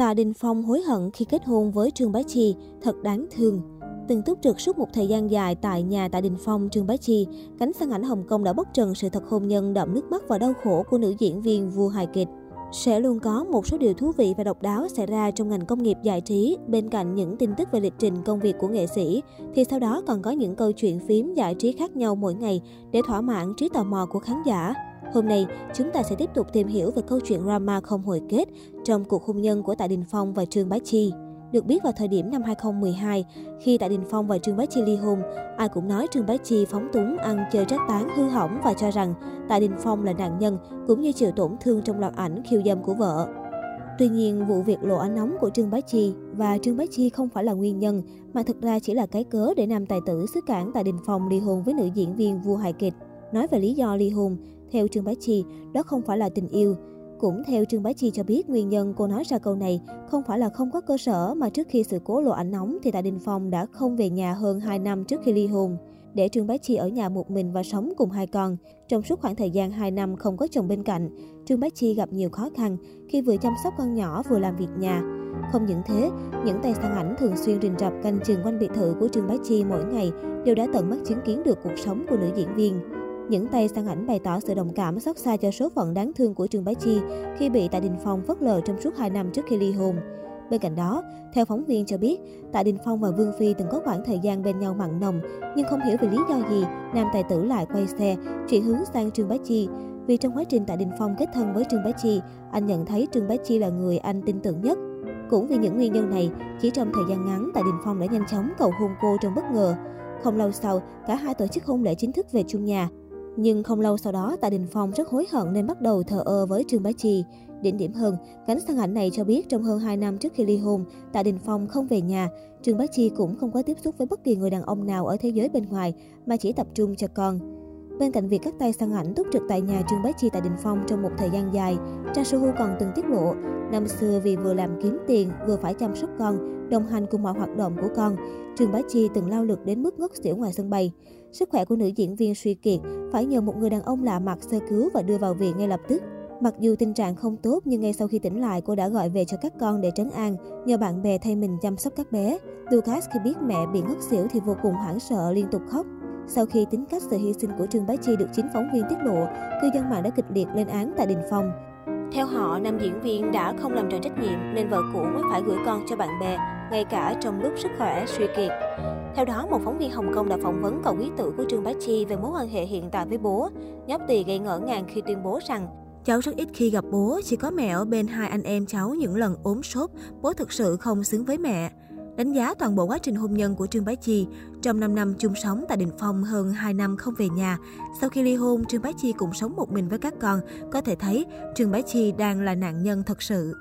Tạ Đình Phong hối hận khi kết hôn với Trương Bá Chi, thật đáng thương. Từng túc trực suốt một thời gian dài tại nhà Tạ Đình Phong, Trương Bá Chi, cánh sang ảnh Hồng Kông đã bất trần sự thật hôn nhân đậm nước mắt và đau khổ của nữ diễn viên vua hài kịch. Sẽ luôn có một số điều thú vị và độc đáo xảy ra trong ngành công nghiệp giải trí. Bên cạnh những tin tức về lịch trình công việc của nghệ sĩ, thì sau đó còn có những câu chuyện phím giải trí khác nhau mỗi ngày để thỏa mãn trí tò mò của khán giả. Hôm nay, chúng ta sẽ tiếp tục tìm hiểu về câu chuyện drama không hồi kết trong cuộc hôn nhân của Tạ Đình Phong và Trương Bá Chi. Được biết vào thời điểm năm 2012, khi Tạ Đình Phong và Trương Bá Chi ly hôn, ai cũng nói Trương Bá Chi phóng túng, ăn chơi trác tán, hư hỏng và cho rằng Tạ Đình Phong là nạn nhân, cũng như chịu tổn thương trong loạt ảnh khiêu dâm của vợ. Tuy nhiên, vụ việc lộ ánh nóng của Trương Bá Chi và Trương Bá Chi không phải là nguyên nhân, mà thực ra chỉ là cái cớ để nam tài tử xứ cản Tạ Đình Phong ly hôn với nữ diễn viên vua hài kịch. Nói về lý do ly hôn, theo Trương Bá Chi, đó không phải là tình yêu. Cũng theo Trương Bá Chi cho biết, nguyên nhân cô nói ra câu này không phải là không có cơ sở mà trước khi sự cố lộ ảnh nóng thì Tạ Đình Phong đã không về nhà hơn 2 năm trước khi ly hôn. Để Trương Bá Chi ở nhà một mình và sống cùng hai con. Trong suốt khoảng thời gian 2 năm không có chồng bên cạnh, Trương Bá Chi gặp nhiều khó khăn khi vừa chăm sóc con nhỏ vừa làm việc nhà. Không những thế, những tay săn ảnh thường xuyên rình rập canh chừng quanh biệt thự của Trương Bá Chi mỗi ngày đều đã tận mắt chứng kiến được cuộc sống của nữ diễn viên. Những tay sang ảnh bày tỏ sự đồng cảm xót xa cho số phận đáng thương của Trương Bá Chi khi bị Tạ Đình Phong phớt lờ trong suốt 2 năm trước khi ly hôn. Bên cạnh đó, theo phóng viên cho biết, Tạ Đình Phong và Vương Phi từng có khoảng thời gian bên nhau mặn nồng, nhưng không hiểu vì lý do gì, nam tài tử lại quay xe, chuyển hướng sang Trương Bá Chi. Vì trong quá trình Tạ Đình Phong kết thân với Trương Bá Chi, anh nhận thấy Trương Bá Chi là người anh tin tưởng nhất. Cũng vì những nguyên nhân này, chỉ trong thời gian ngắn, Tạ Đình Phong đã nhanh chóng cầu hôn cô trong bất ngờ. Không lâu sau, cả hai tổ chức hôn lễ chính thức về chung nhà. Nhưng không lâu sau đó, Tạ Đình Phong rất hối hận nên bắt đầu thờ ơ với Trương Bá Chi. Đỉnh điểm hơn, cánh sang ảnh này cho biết trong hơn 2 năm trước khi ly hôn, Tạ Đình Phong không về nhà. Trương Bá Chi cũng không có tiếp xúc với bất kỳ người đàn ông nào ở thế giới bên ngoài, mà chỉ tập trung cho con. Bên cạnh việc cắt tay săn ảnh túc trực tại nhà Trương Bá Chi tại Đình Phong trong một thời gian dài, Trang Su còn từng tiết lộ, năm xưa vì vừa làm kiếm tiền, vừa phải chăm sóc con, đồng hành cùng mọi hoạt động của con, Trương Bá Chi từng lao lực đến mức ngất xỉu ngoài sân bay. Sức khỏe của nữ diễn viên suy kiệt, phải nhờ một người đàn ông lạ mặt sơ cứu và đưa vào viện ngay lập tức. Mặc dù tình trạng không tốt nhưng ngay sau khi tỉnh lại cô đã gọi về cho các con để trấn an, nhờ bạn bè thay mình chăm sóc các bé. Lucas khi biết mẹ bị ngất xỉu thì vô cùng hoảng sợ liên tục khóc. Sau khi tính cách sự hy sinh của Trương Bá Chi được chính phóng viên tiết lộ, cư dân mạng đã kịch liệt lên án tại Đình Phong. Theo họ, nam diễn viên đã không làm tròn trách nhiệm nên vợ cũ mới phải gửi con cho bạn bè, ngay cả trong lúc sức khỏe suy kiệt. Theo đó, một phóng viên Hồng Kông đã phỏng vấn cậu quý tử của Trương Bá Chi về mối quan hệ hiện tại với bố. Nhóc tỳ gây ngỡ ngàng khi tuyên bố rằng Cháu rất ít khi gặp bố, chỉ có mẹ ở bên hai anh em cháu những lần ốm sốt, bố thực sự không xứng với mẹ. Đánh giá toàn bộ quá trình hôn nhân của Trương Bá Chi, trong 5 năm chung sống tại Đình Phong hơn 2 năm không về nhà. Sau khi ly hôn, Trương Bá Chi cũng sống một mình với các con, có thể thấy Trương Bá Chi đang là nạn nhân thật sự.